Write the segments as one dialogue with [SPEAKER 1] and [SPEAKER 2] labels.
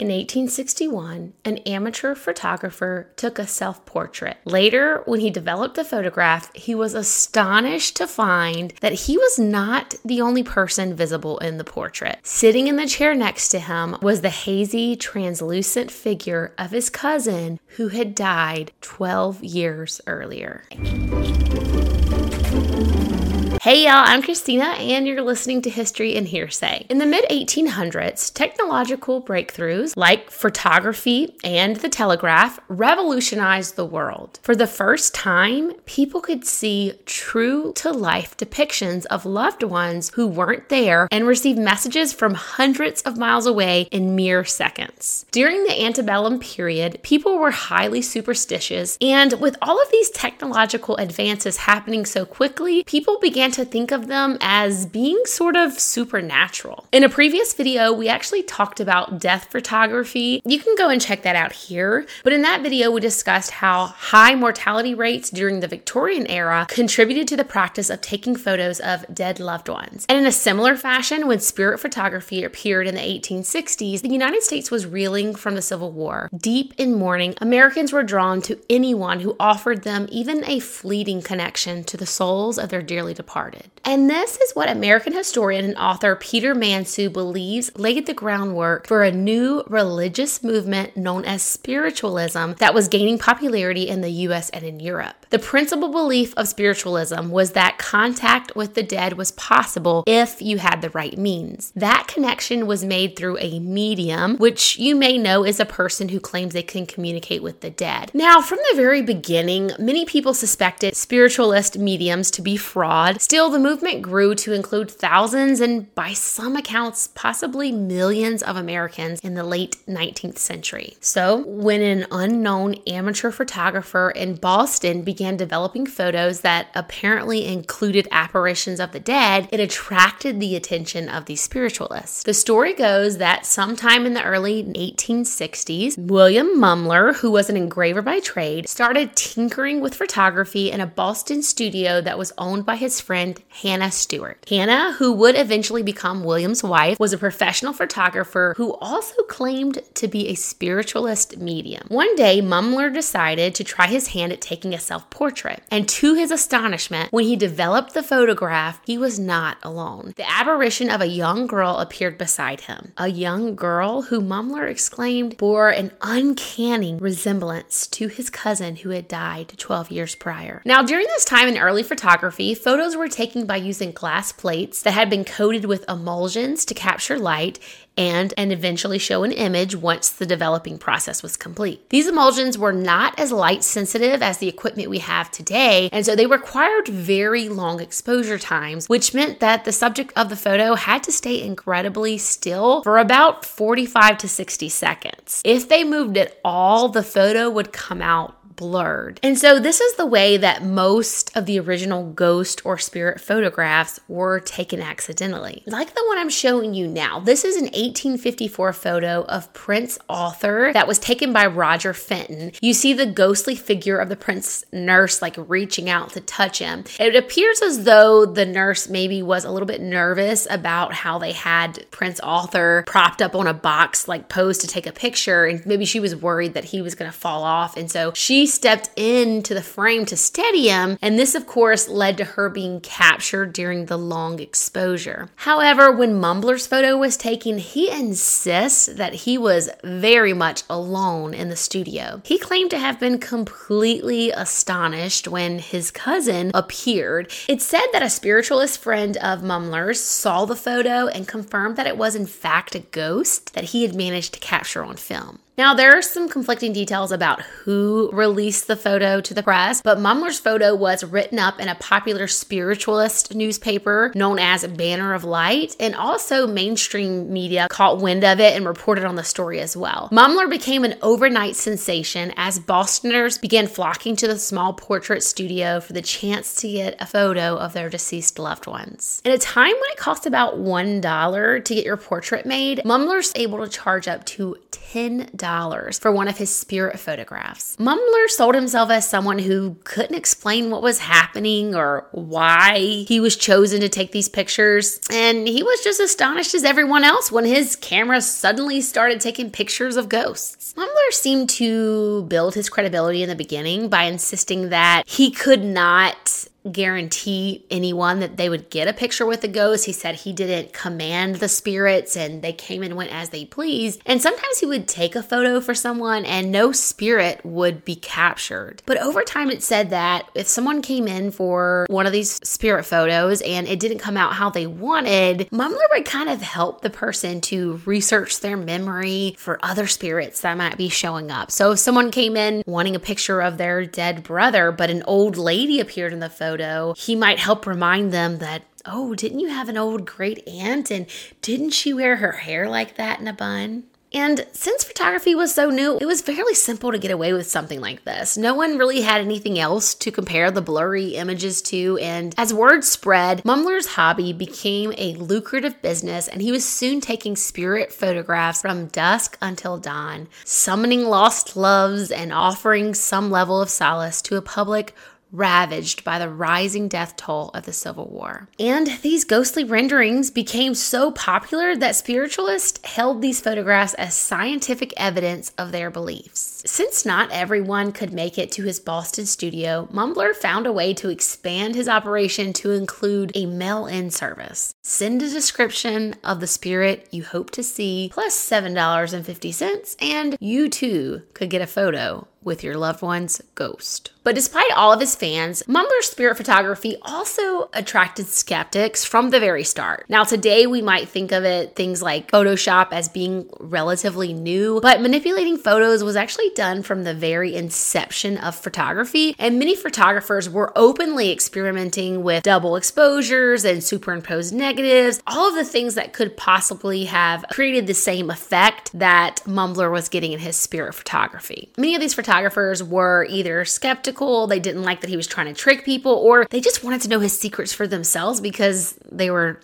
[SPEAKER 1] In 1861, an amateur photographer took a self portrait. Later, when he developed the photograph, he was astonished to find that he was not the only person visible in the portrait. Sitting in the chair next to him was the hazy, translucent figure of his cousin who had died 12 years earlier. Hey y'all, I'm Christina, and you're listening to History and Hearsay. In the mid 1800s, technological breakthroughs like photography and the telegraph revolutionized the world. For the first time, people could see true to life depictions of loved ones who weren't there and receive messages from hundreds of miles away in mere seconds. During the antebellum period, people were highly superstitious, and with all of these technological advances happening so quickly, people began to think of them as being sort of supernatural. In a previous video, we actually talked about death photography. You can go and check that out here. But in that video, we discussed how high mortality rates during the Victorian era contributed to the practice of taking photos of dead loved ones. And in a similar fashion, when spirit photography appeared in the 1860s, the United States was reeling from the Civil War. Deep in mourning, Americans were drawn to anyone who offered them even a fleeting connection to the souls of their dearly departed And this is what American historian and author Peter Manseau believes laid the groundwork for a new religious movement known as spiritualism that was gaining popularity in the US and in Europe. The principal belief of spiritualism was that contact with the dead was possible if you had the right means. That connection was made through a medium, which you may know is a person who claims they can communicate with the dead. Now, from the very beginning, many people suspected spiritualist mediums to be fraud. Still, the movement grew to include thousands and, by some accounts, possibly millions of Americans in the late 19th century. So, when an unknown amateur photographer in Boston began developing photos that apparently included apparitions of the dead, it attracted the attention of the spiritualists. The story goes that sometime in the early 1860s, William Mumler, who was an engraver by trade, started tinkering with photography in a Boston studio that was owned by his friend Hannah Stuart. Hannah, who would eventually become William's wife, was a professional photographer who also claimed to be a spiritualist medium. One day, Mumler decided to try his hand at taking a self portrait, and to his astonishment, when he developed the photograph, he was not alone. The apparition of a young girl appeared beside him. A young girl who Mumler exclaimed bore an uncanny resemblance to his cousin who had died 12 years prior. Now, during this time in early photography, photos were taken by using glass plates that had been coated with emulsions to capture light and and eventually show an image once the developing process was complete. These emulsions were not as light sensitive as the equipment we have today, and so they required very long exposure times, which meant that the subject of the photo had to stay incredibly still for about 45 to 60 seconds. If they moved at all, the photo would come out blurred. And so, this is the way that most of the original ghost or spirit photographs were taken accidentally. Like the one I'm showing you now. This is an 1854 photo of Prince Arthur that was taken by Roger Fenton. You see the ghostly figure of the Prince nurse like reaching out to touch him. It appears as though the nurse maybe was a little bit nervous about how they had Prince Arthur propped up on a box, like posed to take a picture, and maybe she was worried that he was going to fall off. And so she stepped into the frame to steady him, and this, of course, led to her being captured during the long exposure. However, when Mumler's photo was taken, he insists that he was very much alone in the studio. He claimed to have been completely astonished when his cousin appeared. It's said that a spiritualist friend of Mumler's saw the photo and confirmed that it was, in fact, a ghost that he had managed to capture on film. Now, there are some conflicting details about who released the photo to the press, but Mumler's photo was written up in a popular spiritualist newspaper known as Banner of Light, and also mainstream media caught wind of it and reported on the story as well. Mumler became an overnight sensation as Bostoners began flocking to the small portrait studio for the chance to get a photo of their deceased loved ones. In a time when it cost about $1 to get your portrait made, Mumler's able to charge up to $10 for one of his spirit photographs. Mumler sold himself as someone who couldn't explain what was happening or why he was chosen to take these pictures, and he was just astonished as everyone else when his camera suddenly started taking pictures of ghosts. Mumler seemed to build his credibility in the beginning by insisting that he could not guarantee anyone that they would get a picture with the ghost. He said he didn't command the spirits and they came and went as they pleased. And sometimes he would take a photo for someone and no spirit would be captured. But over time, it said that if someone came in for one of these spirit photos and it didn't come out how they wanted, Mumler would kind of help the person to research their memory for other spirits that might be showing up. So if someone came in wanting a picture of their dead brother, but an old lady appeared in the photo, photo, he might help remind them that, oh, didn't you have an old great aunt? And didn't she wear her hair like that in a bun? And since photography was so new, it was fairly simple to get away with something like this. No one really had anything else to compare the blurry images to, and as word spread, Mumler's hobby became a lucrative business, and he was soon taking spirit photographs from dusk until dawn, summoning lost loves and offering some level of solace to a public ravaged by the rising death toll of the Civil War. And these ghostly renderings became so popular that spiritualists held these photographs as scientific evidence of their beliefs. Since not everyone could make it to his Boston studio, Mumler found a way to expand his operation to include a mail in service. Send a description of the spirit you hope to see, plus $7.50, and you too could get a photo with your loved one's ghost. But despite all of his fans, Mumler's spirit photography also attracted skeptics from the very start. Now, today we might think of it things like Photoshop as being relatively new, but manipulating photos was actually done from the very inception of photography, and many photographers were openly experimenting with double exposures and superimposed negatives, all of the things that could possibly have created the same effect that Mumler was getting in his spirit photography. Many of these photographers photographers were either skeptical, they didn't like that he was trying to trick people, or they just wanted to know his secrets for themselves because they were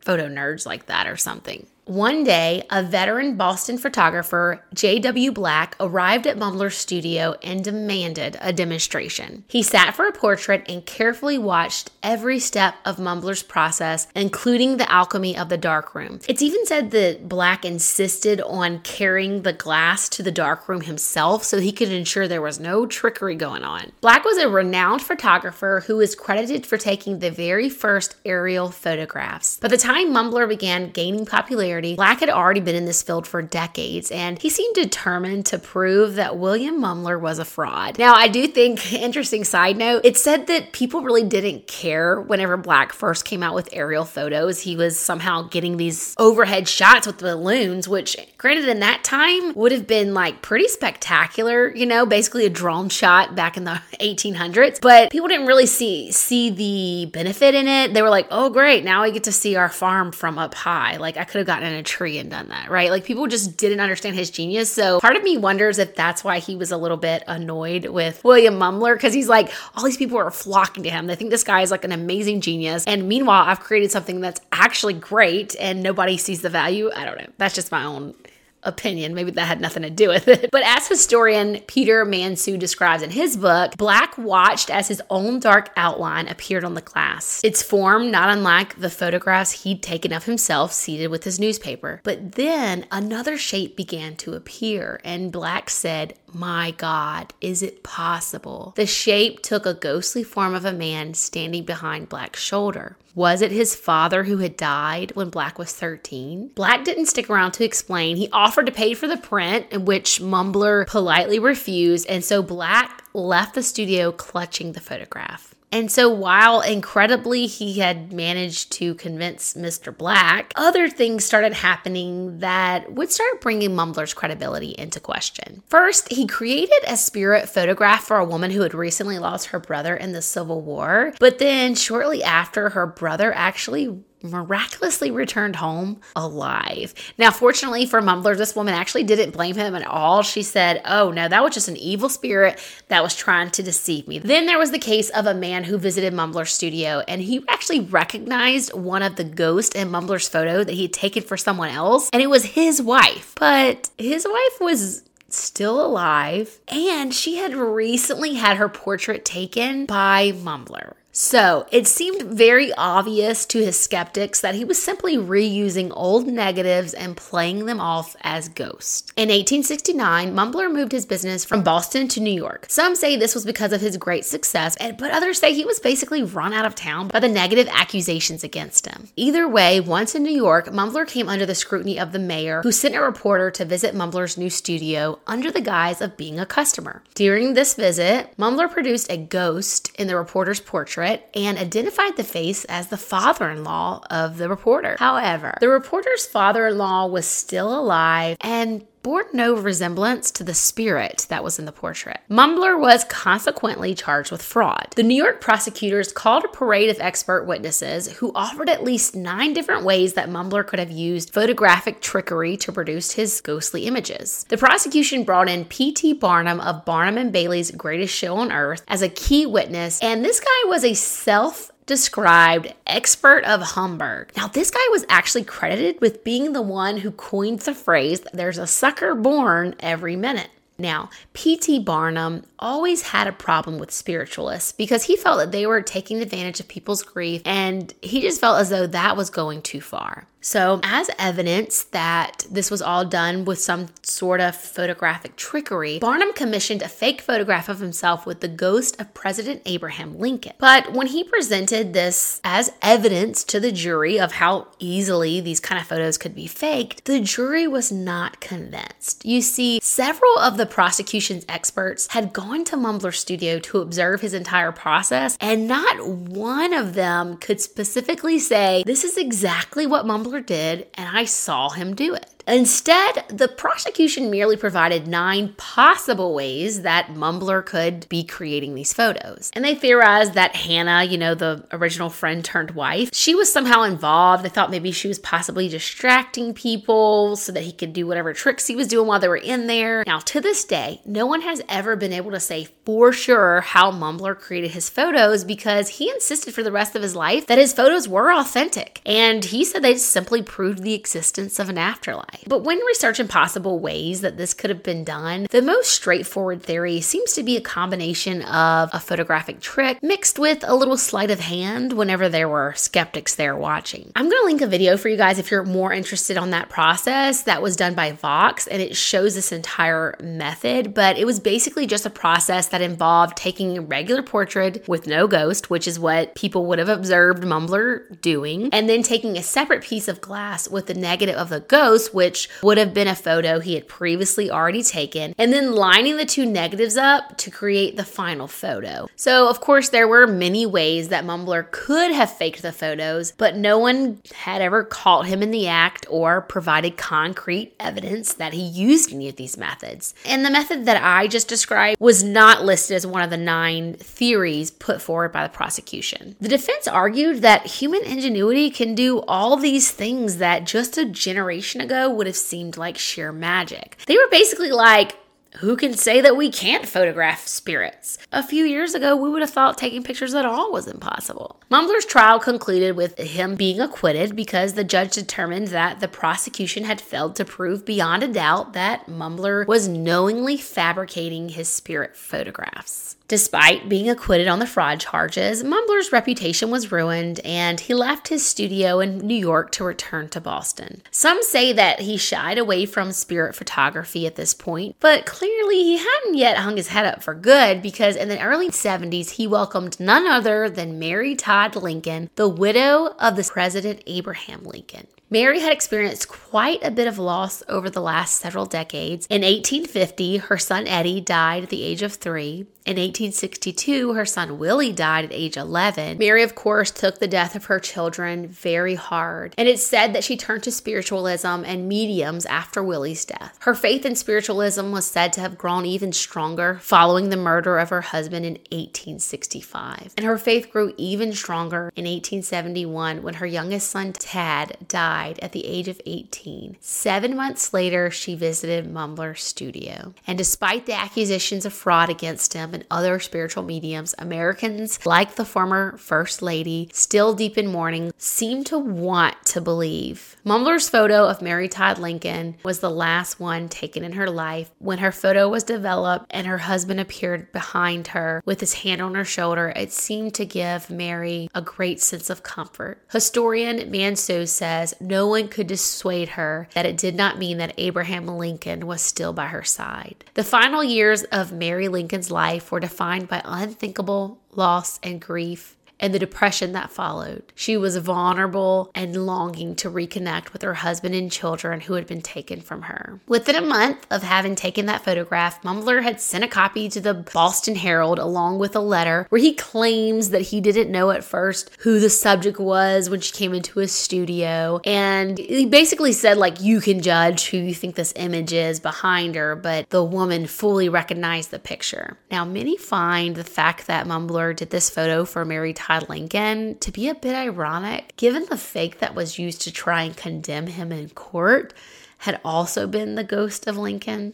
[SPEAKER 1] photo nerds like that or something. One day, a veteran Boston photographer, J.W. Black, arrived at Mumler's studio and demanded a demonstration. He sat for a portrait and carefully watched every step of Mumler's process, including the alchemy of the darkroom. It's even said that Black insisted on carrying the glass to the darkroom himself so he could ensure there was no trickery going on. Black was a renowned photographer who is credited for taking the very first aerial photographs. By the time Mumler began gaining popularity, Black had already been in this field for decades, and he seemed determined to prove that William Mumler was a fraud. Now, I do think, interesting side note, it said that people really didn't care whenever Black first came out with aerial photos. He was somehow getting these overhead shots with balloons, which, granted, in that time would have been like pretty spectacular, you know, basically a drone shot back in the 1800s. But people didn't really see see the benefit in it. They were like, "Oh, great! Now I get to see our farm from up high." Like I could have gotten in a tree and done that, right? Like people just didn't understand his genius. So part of me wonders if that's why he was a little bit annoyed with William Mumler because he's like, all these people are flocking to him. They think this guy is like an amazing genius. And meanwhile, I've created something that's actually great and nobody sees the value. I don't know. That's just my own opinion. Maybe that had nothing to do with it. But as historian Peter Manseau describes in his book, Black watched as his own dark outline appeared on the glass. Its form not unlike the photographs he'd taken of himself seated with his newspaper. But then another shape began to appear, and Black said, My God, is it possible? The shape took a ghostly form of a man standing behind Black's shoulder. Was it his father who had died when Black was 13? Black didn't stick around to explain. He offered to pay for the print, which Mumler politely refused, and so Black left the studio clutching the photograph. And so, while incredibly he had managed to convince Mr. Black, other things started happening that would start bringing Mumler's credibility into question. First, he created a spirit photograph for a woman who had recently lost her brother in the Civil War, but then shortly after, her brother actually miraculously returned home alive. Now, fortunately for Mumler, this woman actually didn't blame him at all. She said, Oh, no, that was just an evil spirit that was trying to deceive me. Then there was the case of a man who visited Mumler's studio and he actually recognized one of the ghosts in Mumler's photo that he had taken for someone else, and it was his wife. But his wife was still alive, and she had recently had her portrait taken by Mumler. So it seemed very obvious to his skeptics that he was simply reusing old negatives and playing them off as ghosts. In 1869, Mumler moved his business from Boston to New York. Some say this was because of his great success, but others say he was basically run out of town by the negative accusations against him. Either way, once in New York, Mumler came under the scrutiny of the mayor, who sent a reporter to visit Mumler's new studio under the guise of being a customer. During this visit, Mumler produced a ghost in the reporter's portrait and identified the face as the father in law of the reporter. However, the reporter's father in law was still alive and bore no resemblance to the spirit that was in the portrait. Mumler was consequently charged with fraud. The New York prosecutors called a parade of expert witnesses who offered at least nine different ways that Mumler could have used photographic trickery to produce his ghostly images. The prosecution brought in P.T. Barnum of Barnum and Bailey's Greatest Show on Earth as a key witness, and this guy was a self described expert of humbug. Now, this guy was actually credited with being the one who coined the phrase, there's a sucker born every minute. Now, P.T. Barnum always had a problem with spiritualists because he felt that they were taking advantage of people's grief and he just felt as though that was going too far. So, as evidence that this was all done with some sort of photographic trickery, Barnum commissioned a fake photograph of himself with the ghost of President Abraham Lincoln. But when he presented this as evidence to the jury of how easily these kind of photos could be faked, the jury was not convinced. You see, several of the prosecution's experts had gone to Mumler's studio to observe his entire process, and not one of them could specifically say, This is exactly what Mumler did, and I saw him do it. Instead, the prosecution merely provided nine possible ways that Mumler could be creating these photos. And they theorized that Hannah, you know, the original friend turned wife, she was somehow involved. They thought maybe she was possibly distracting people so that he could do whatever tricks he was doing while they were in there. Now, to this day, no one has ever been able to say for sure how Mumler created his photos because he insisted for the rest of his life that his photos were authentic. And he said they simply proved the existence of an afterlife. But when researching possible ways that this could have been done, the most straightforward theory seems to be a combination of a photographic trick mixed with a little sleight of hand whenever there were skeptics there watching. I'm going to link a video for you guys if you're more interested on that process that was done by Vox and it shows this entire method, but it was basically just a process that involved taking a regular portrait with no ghost, which is what people would have observed Mumler doing, and then taking a separate piece of glass with the negative of the ghost, which which would have been a photo he had previously already taken, and then lining the two negatives up to create the final photo. So, of course, there were many ways that Mumler could have faked the photos, but no one had ever caught him in the act or provided concrete evidence that he used any of these methods. And the method that I just described was not listed as one of the nine theories put forward by the prosecution. The defense argued that human ingenuity can do all these things that just a generation ago would have seemed like sheer magic. They were basically like, who can say that we can't photograph spirits? A few years ago, we would have thought taking pictures at all was impossible. Mumler's trial concluded with him being acquitted because the judge determined that the prosecution had failed to prove beyond a doubt that Mumler was knowingly fabricating his spirit photographs. Despite being acquitted on the fraud charges, Mumler's reputation was ruined and he left his studio in New York to return to Boston. Some say that he shied away from spirit photography at this point, but clearly he hadn't yet hung his head up for good because in the early 70s he welcomed none other than Mary Todd Lincoln, the widow of the President Abraham Lincoln. Mary had experienced quite a bit of loss over the last several decades. In 1850, her son Eddie died at the age of three. In 1862, her son Willie died at age 11. Mary, of course, took the death of her children very hard, and it's said that she turned to spiritualism and mediums after Willie's death. Her faith in spiritualism was said to have grown even stronger following the murder of her husband in 1865. And her faith grew even stronger in 1871 when her youngest son, Tad, died at the age of 18. Seven months later, she visited Mumler's studio. And despite the accusations of fraud against him, and other spiritual mediums, Americans, like the former First Lady, still deep in mourning, seem to want to believe. Mumler's photo of Mary Todd Lincoln was the last one taken in her life. When her photo was developed and her husband appeared behind her with his hand on her shoulder, it seemed to give Mary a great sense of comfort. Historian Manseau says no one could dissuade her that it did not mean that Abraham Lincoln was still by her side. The final years of Mary Lincoln's life were defined by unthinkable loss and grief and the depression that followed. She was vulnerable and longing to reconnect with her husband and children who had been taken from her. Within a month of having taken that photograph, Mumler had sent a copy to the Boston Herald along with a letter where he claims that he didn't know at first who the subject was when she came into his studio. And he basically said, like, you can judge who you think this image is behind her, but the woman fully recognized the picture. Now, many find the fact that Mumler did this photo for Mary Todd Lincoln to be a bit ironic, given the fake that was used to try and condemn him in court had also been the ghost of Lincoln.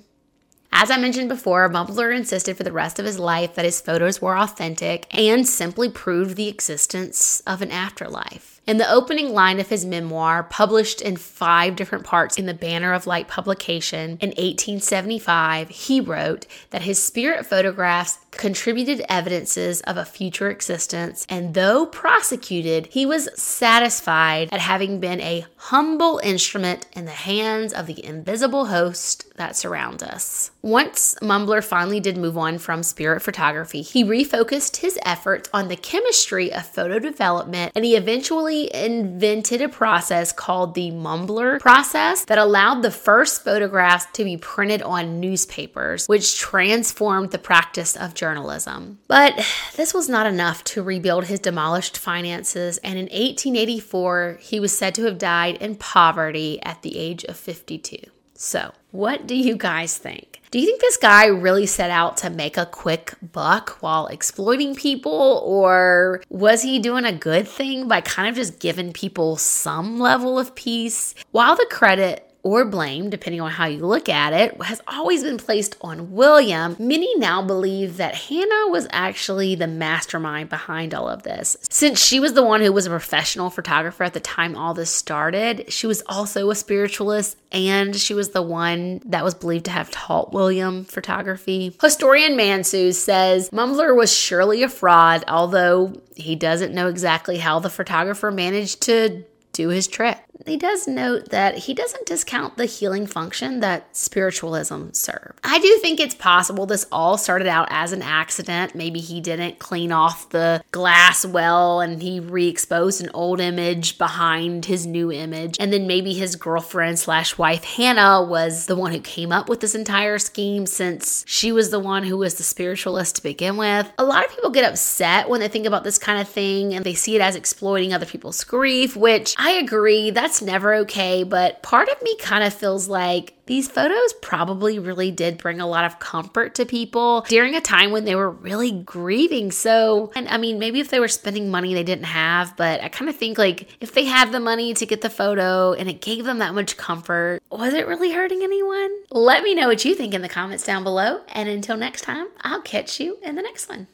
[SPEAKER 1] As I mentioned before, Mumler insisted for the rest of his life that his photos were authentic and simply proved the existence of an afterlife. In the opening line of his memoir, published in five different parts in the Banner of Light publication in 1875, he wrote that his spirit photographs contributed evidences of a future existence, and though prosecuted, he was satisfied at having been a humble instrument in the hands of the invisible host that surround us. Once Mumler finally did move on from spirit photography, he refocused his efforts on the chemistry of photo development and he eventually invented a process called the Mumler process that allowed the first photographs to be printed on newspapers, which transformed the practice of journalism. But this was not enough to rebuild his demolished finances, and in 1884, he was said to have died in poverty at the age of 52. So, what do you guys think? Do you think this guy really set out to make a quick buck while exploiting people, or was he doing a good thing by kind of just giving people some level of peace? While the credit or blame, depending on how you look at it, has always been placed on William. Many now believe that Hannah was actually the mastermind behind all of this. Since she was the one who was a professional photographer at the time all this started, she was also a spiritualist and she was the one that was believed to have taught William photography. Historian Manseau says Mumler was surely a fraud, although he doesn't know exactly how the photographer managed to do his trick he does note that he doesn't discount the healing function that spiritualism served. I do think it's possible this all started out as an accident. Maybe he didn't clean off the glass well and he re exposed an old image behind his new image. And then maybe his girlfriend slash wife Hannah was the one who came up with this entire scheme since she was the one who was the spiritualist to begin with. A lot of people get upset when they think about this kind of thing and they see it as exploiting other people's grief, which I agree. That's that's never okay. But part of me kind of feels like these photos probably really did bring a lot of comfort to people during a time when they were really grieving. So, and I mean, maybe if they were spending money they didn't have, but I kind of think like if they had the money to get the photo and it gave them that much comfort, was it really hurting anyone? Let me know what you think in the comments down below. And until next time, I'll catch you in the next one.